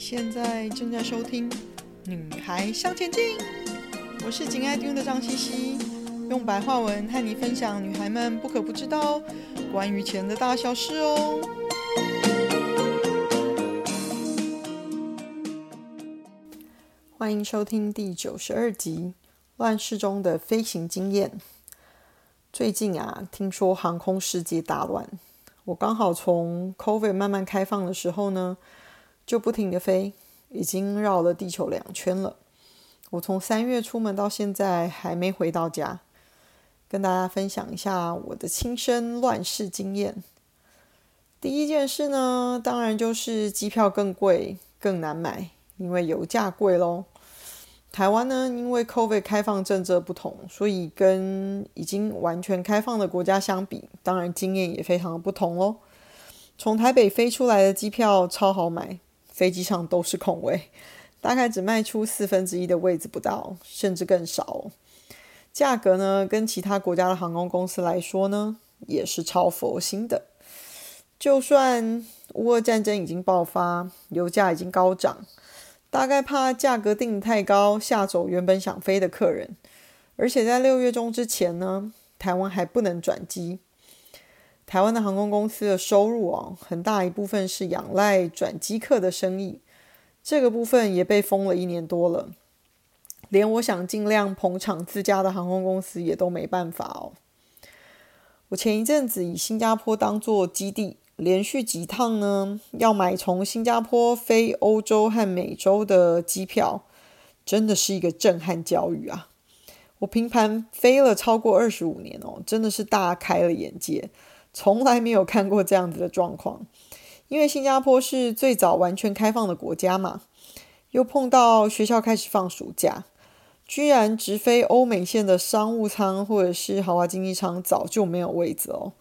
现在正在收听《女孩向前进》，我是紧爱听的张茜茜，用白话文和你分享女孩们不可不知道关于钱的大小事哦。欢迎收听第九十二集《乱世中的飞行经验》。最近啊，听说航空世界大乱，我刚好从 COVID 慢慢开放的时候呢。就不停地飞，已经绕了地球两圈了。我从三月出门到现在还没回到家，跟大家分享一下我的亲身乱世经验。第一件事呢，当然就是机票更贵、更难买，因为油价贵喽。台湾呢，因为 COVID 开放政策不同，所以跟已经完全开放的国家相比，当然经验也非常的不同喽。从台北飞出来的机票超好买。飞机上都是空位，大概只卖出四分之一的位置不到，甚至更少。价格呢，跟其他国家的航空公司来说呢，也是超佛心的。就算乌俄战争已经爆发，油价已经高涨，大概怕价格定得太高，吓走原本想飞的客人。而且在六月中之前呢，台湾还不能转机。台湾的航空公司的收入啊，很大一部分是仰赖转机客的生意，这个部分也被封了一年多了，连我想尽量捧场自家的航空公司也都没办法哦。我前一阵子以新加坡当做基地，连续几趟呢，要买从新加坡飞欧洲和美洲的机票，真的是一个震撼教育啊！我平盘飞了超过二十五年哦，真的是大开了眼界。从来没有看过这样子的状况，因为新加坡是最早完全开放的国家嘛，又碰到学校开始放暑假，居然直飞欧美线的商务舱或者是豪华经济舱早就没有位子哦，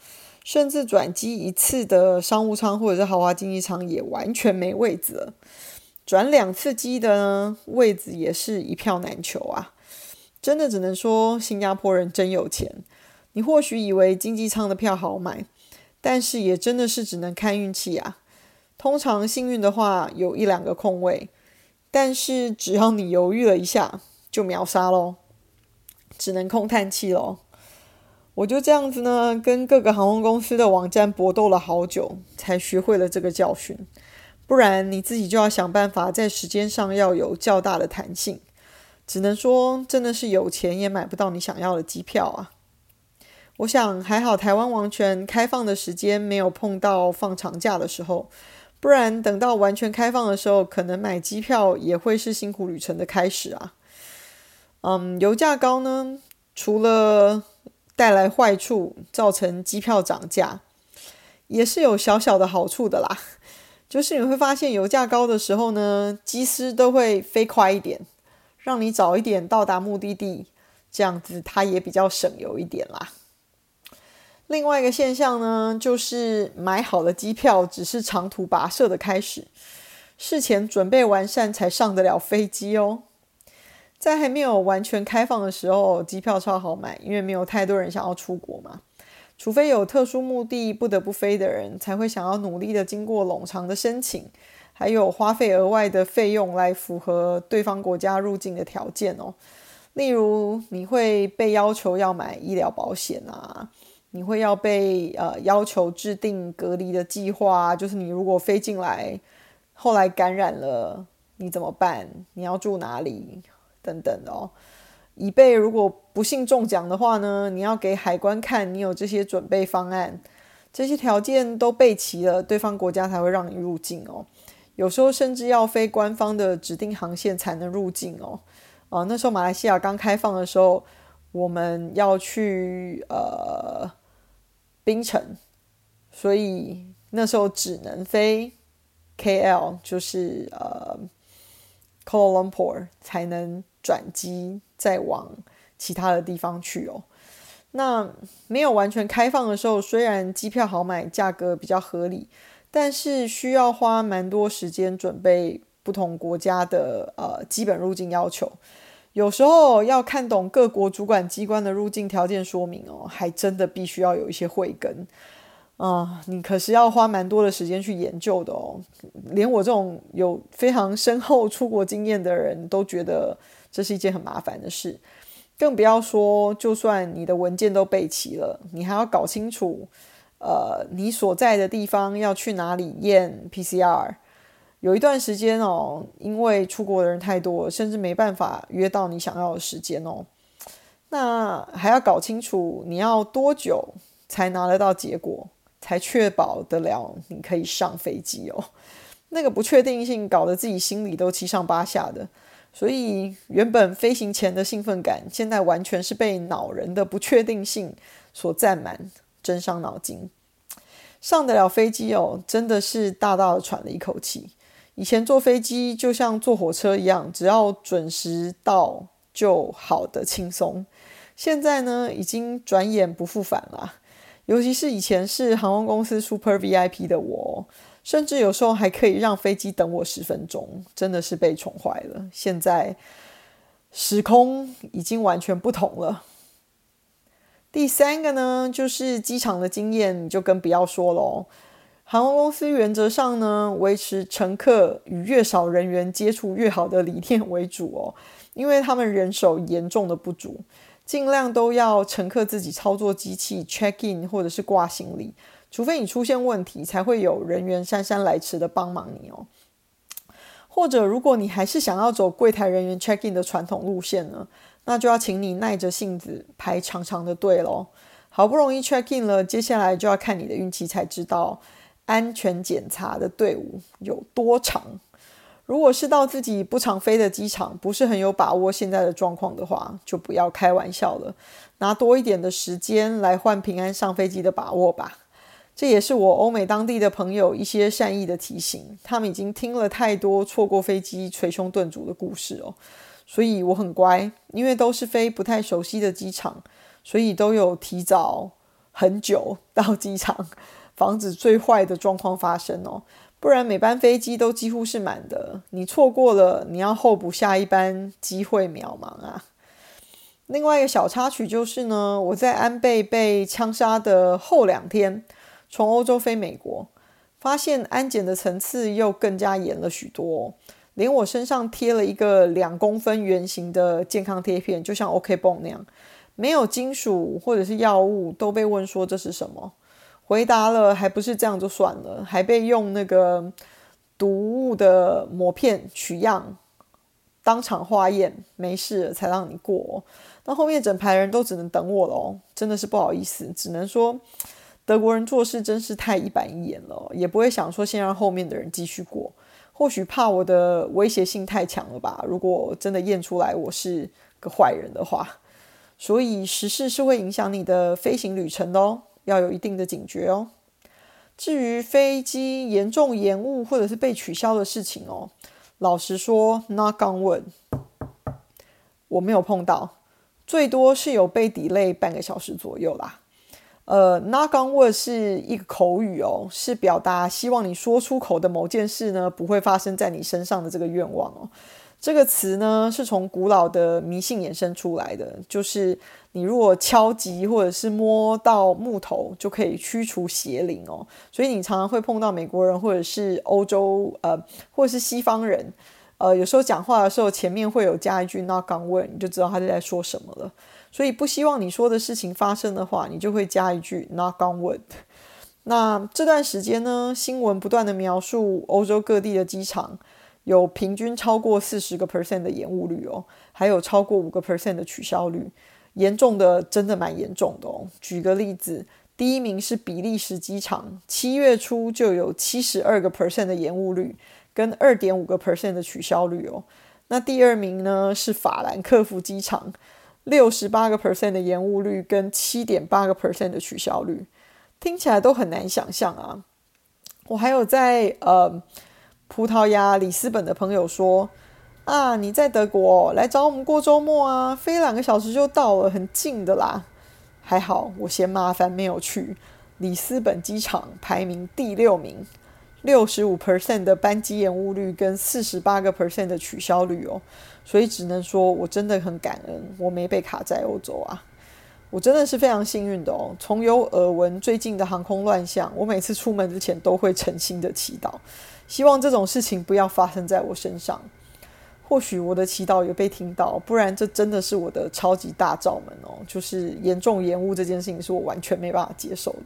甚至转机一次的商务舱或者是豪华经济舱也完全没位子了，转两次机的呢，位子也是一票难求啊，真的只能说新加坡人真有钱。你或许以为经济舱的票好买，但是也真的是只能看运气啊。通常幸运的话有一两个空位，但是只要你犹豫了一下，就秒杀喽，只能空叹气喽。我就这样子呢，跟各个航空公司的网站搏斗了好久，才学会了这个教训。不然你自己就要想办法在时间上要有较大的弹性。只能说，真的是有钱也买不到你想要的机票啊。我想还好，台湾完全开放的时间没有碰到放长假的时候，不然等到完全开放的时候，可能买机票也会是辛苦旅程的开始啊。嗯，油价高呢，除了带来坏处，造成机票涨价，也是有小小的好处的啦。就是你会发现，油价高的时候呢，机师都会飞快一点，让你早一点到达目的地，这样子它也比较省油一点啦。另外一个现象呢，就是买好的机票只是长途跋涉的开始，事前准备完善才上得了飞机哦。在还没有完全开放的时候，机票超好买，因为没有太多人想要出国嘛。除非有特殊目的不得不飞的人，才会想要努力的经过冗长的申请，还有花费额外的费用来符合对方国家入境的条件哦。例如，你会被要求要买医疗保险啊。你会要被呃要求制定隔离的计划，就是你如果飞进来，后来感染了，你怎么办？你要住哪里？等等哦。以备如果不幸中奖的话呢，你要给海关看你有这些准备方案，这些条件都备齐了，对方国家才会让你入境哦。有时候甚至要飞官方的指定航线才能入境哦。啊、呃，那时候马来西亚刚开放的时候，我们要去呃。槟城，所以那时候只能飞 KL，就是呃 Kuala Lumpur 才能转机再往其他的地方去哦。那没有完全开放的时候，虽然机票好买，价格比较合理，但是需要花蛮多时间准备不同国家的呃基本入境要求。有时候要看懂各国主管机关的入境条件说明哦，还真的必须要有一些慧根。啊、你可是要花蛮多的时间去研究的哦。连我这种有非常深厚出国经验的人都觉得这是一件很麻烦的事，更不要说，就算你的文件都备齐了，你还要搞清楚，呃，你所在的地方要去哪里验 PCR。有一段时间哦，因为出国的人太多，甚至没办法约到你想要的时间哦。那还要搞清楚你要多久才拿得到结果。才确保得了你可以上飞机哦，那个不确定性搞得自己心里都七上八下的，所以原本飞行前的兴奋感，现在完全是被恼人的不确定性所占满，真伤脑筋。上得了飞机哦，真的是大大的喘了一口气。以前坐飞机就像坐火车一样，只要准时到就好的轻松，现在呢，已经转眼不复返了。尤其是以前是航空公司 Super VIP 的我，甚至有时候还可以让飞机等我十分钟，真的是被宠坏了。现在时空已经完全不同了。第三个呢，就是机场的经验，你就更不要说了。航空公司原则上呢，维持乘客与越少人员接触越好的理念为主哦，因为他们人手严重的不足。尽量都要乘客自己操作机器 check in 或者是挂行李，除非你出现问题，才会有人员姗姗来迟的帮忙你哦。或者如果你还是想要走柜台人员 check in 的传统路线呢，那就要请你耐着性子排长长的队喽。好不容易 check in 了，接下来就要看你的运气，才知道安全检查的队伍有多长。如果是到自己不常飞的机场，不是很有把握现在的状况的话，就不要开玩笑了，拿多一点的时间来换平安上飞机的把握吧。这也是我欧美当地的朋友一些善意的提醒，他们已经听了太多错过飞机捶胸顿足的故事哦，所以我很乖，因为都是飞不太熟悉的机场，所以都有提早很久到机场，防止最坏的状况发生哦。不然每班飞机都几乎是满的，你错过了，你要候补下一班，机会渺茫啊。另外一个小插曲就是呢，我在安倍被枪杀的后两天，从欧洲飞美国，发现安检的层次又更加严了许多，连我身上贴了一个两公分圆形的健康贴片，就像 OK 绷那样，没有金属或者是药物，都被问说这是什么。回答了，还不是这样就算了，还被用那个毒物的抹片取样，当场化验，没事才让你过。那后面整排人都只能等我了，真的是不好意思，只能说德国人做事真是太一板一眼了，也不会想说先让后面的人继续过，或许怕我的威胁性太强了吧？如果真的验出来我是个坏人的话，所以时事是会影响你的飞行旅程的哦。要有一定的警觉哦。至于飞机严重延误或者是被取消的事情哦，老实说，knock on wood，我没有碰到，最多是有被 delay 半个小时左右啦。呃，knock on wood 是一个口语哦，是表达希望你说出口的某件事呢不会发生在你身上的这个愿望哦。这个词呢是从古老的迷信衍生出来的，就是。你如果敲击或者是摸到木头，就可以驱除邪灵哦。所以你常常会碰到美国人或者是欧洲呃，或者是西方人，呃，有时候讲话的时候前面会有加一句 “not g o n w a y 你就知道他是在说什么了。所以不希望你说的事情发生的话，你就会加一句 “not g o n w a y。那这段时间呢，新闻不断的描述欧洲各地的机场有平均超过四十个 percent 的延误率哦，还有超过五个 percent 的取消率。严重的真的蛮严重的哦。举个例子，第一名是比利时机场，七月初就有七十二个 percent 的延误率，跟二点五个 percent 的取消率哦。那第二名呢是法兰克福机场，六十八个 percent 的延误率，跟七点八个 percent 的取消率，听起来都很难想象啊。我还有在呃葡萄牙里斯本的朋友说。啊，你在德国来找我们过周末啊？飞两个小时就到了，很近的啦。还好我嫌麻烦没有去。里斯本机场排名第六名，六十五 percent 的班机延误率跟四十八个 percent 的取消率哦，所以只能说我真的很感恩，我没被卡在欧洲啊。我真的是非常幸运的哦。从有耳闻最近的航空乱象，我每次出门之前都会诚心的祈祷，希望这种事情不要发生在我身上。或许我的祈祷有被听到，不然这真的是我的超级大罩门哦。就是严重延误这件事情，是我完全没办法接受的。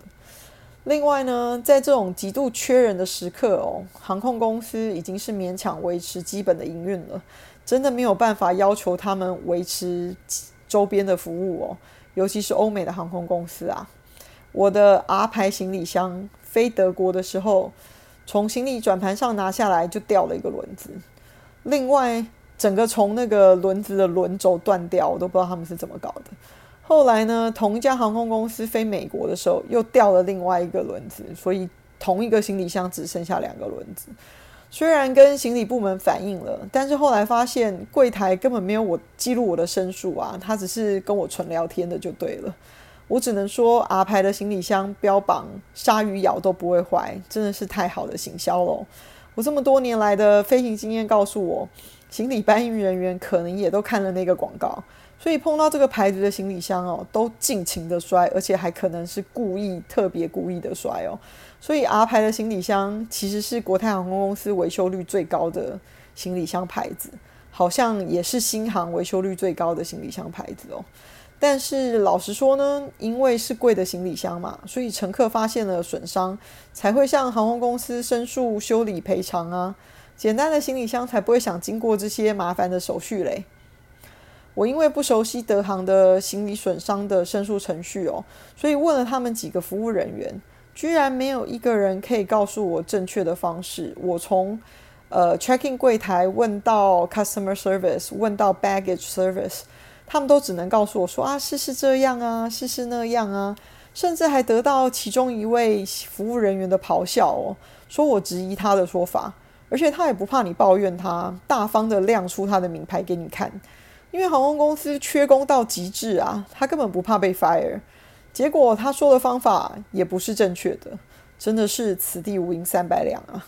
另外呢，在这种极度缺人的时刻哦，航空公司已经是勉强维持基本的营运了，真的没有办法要求他们维持周边的服务哦。尤其是欧美的航空公司啊，我的 R 牌行李箱飞德国的时候，从行李转盘上拿下来就掉了一个轮子。另外，整个从那个轮子的轮轴断掉，我都不知道他们是怎么搞的。后来呢，同一家航空公司飞美国的时候，又掉了另外一个轮子，所以同一个行李箱只剩下两个轮子。虽然跟行李部门反映了，但是后来发现柜台根本没有我记录我的申诉啊，他只是跟我纯聊天的就对了。我只能说 R 牌的行李箱标榜鲨鱼咬都不会坏，真的是太好的行销喽。我这么多年来的飞行经验告诉我，行李搬运人员可能也都看了那个广告，所以碰到这个牌子的行李箱哦，都尽情的摔，而且还可能是故意特别故意的摔哦。所以 R 牌的行李箱其实是国泰航空公司维修率最高的行李箱牌子，好像也是新航维修率最高的行李箱牌子哦。但是老实说呢，因为是贵的行李箱嘛，所以乘客发现了损伤，才会向航空公司申诉修理赔偿啊。简单的行李箱才不会想经过这些麻烦的手续嘞。我因为不熟悉德航的行李损伤的申诉程序哦，所以问了他们几个服务人员。居然没有一个人可以告诉我正确的方式。我从呃 checking 柜台问到 customer service，问到 baggage service，他们都只能告诉我说啊，是是这样啊，是是那样啊，甚至还得到其中一位服务人员的咆哮哦，说我质疑他的说法，而且他也不怕你抱怨他，大方的亮出他的名牌给你看，因为航空公司缺工到极致啊，他根本不怕被 fire。结果他说的方法也不是正确的，真的是此地无银三百两啊！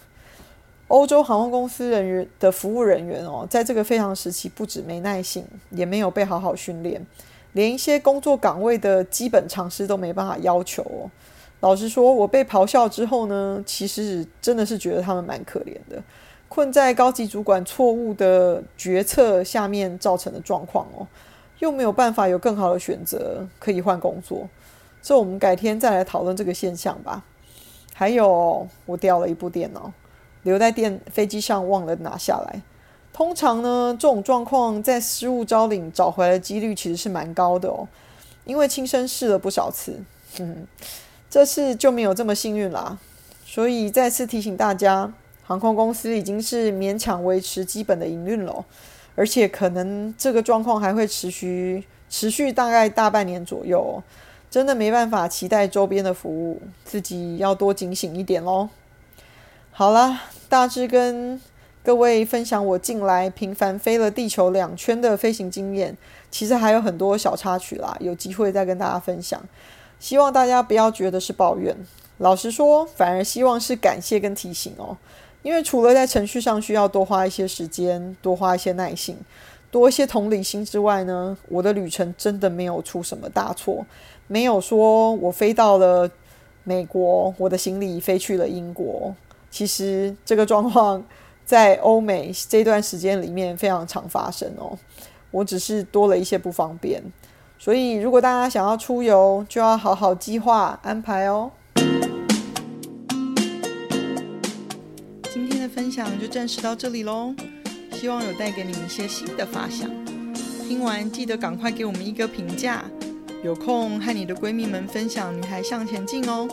欧洲航空公司人员的服务人员哦，在这个非常时期，不止没耐性，也没有被好好训练，连一些工作岗位的基本常识都没办法要求哦。老实说，我被咆哮之后呢，其实真的是觉得他们蛮可怜的，困在高级主管错误的决策下面造成的状况哦，又没有办法有更好的选择，可以换工作。这我们改天再来讨论这个现象吧。还有，我掉了一部电脑，留在电飞机上忘了拿下来。通常呢，这种状况在失物招领找回来的几率其实是蛮高的哦，因为亲身试了不少次。嗯，这次就没有这么幸运啦。所以再次提醒大家，航空公司已经是勉强维持基本的营运了，而且可能这个状况还会持续持续大概大半年左右。真的没办法期待周边的服务，自己要多警醒一点喽。好啦，大致跟各位分享我近来频繁飞了地球两圈的飞行经验，其实还有很多小插曲啦，有机会再跟大家分享。希望大家不要觉得是抱怨，老实说，反而希望是感谢跟提醒哦。因为除了在程序上需要多花一些时间，多花一些耐性，多一些同理心之外呢，我的旅程真的没有出什么大错。没有说我飞到了美国，我的行李飞去了英国。其实这个状况在欧美这段时间里面非常常发生哦。我只是多了一些不方便，所以如果大家想要出游，就要好好计划安排哦。分享就暂时到这里喽，希望有带给你们一些新的发想。听完记得赶快给我们一个评价。有空和你的闺蜜们分享《女孩向前进》哦。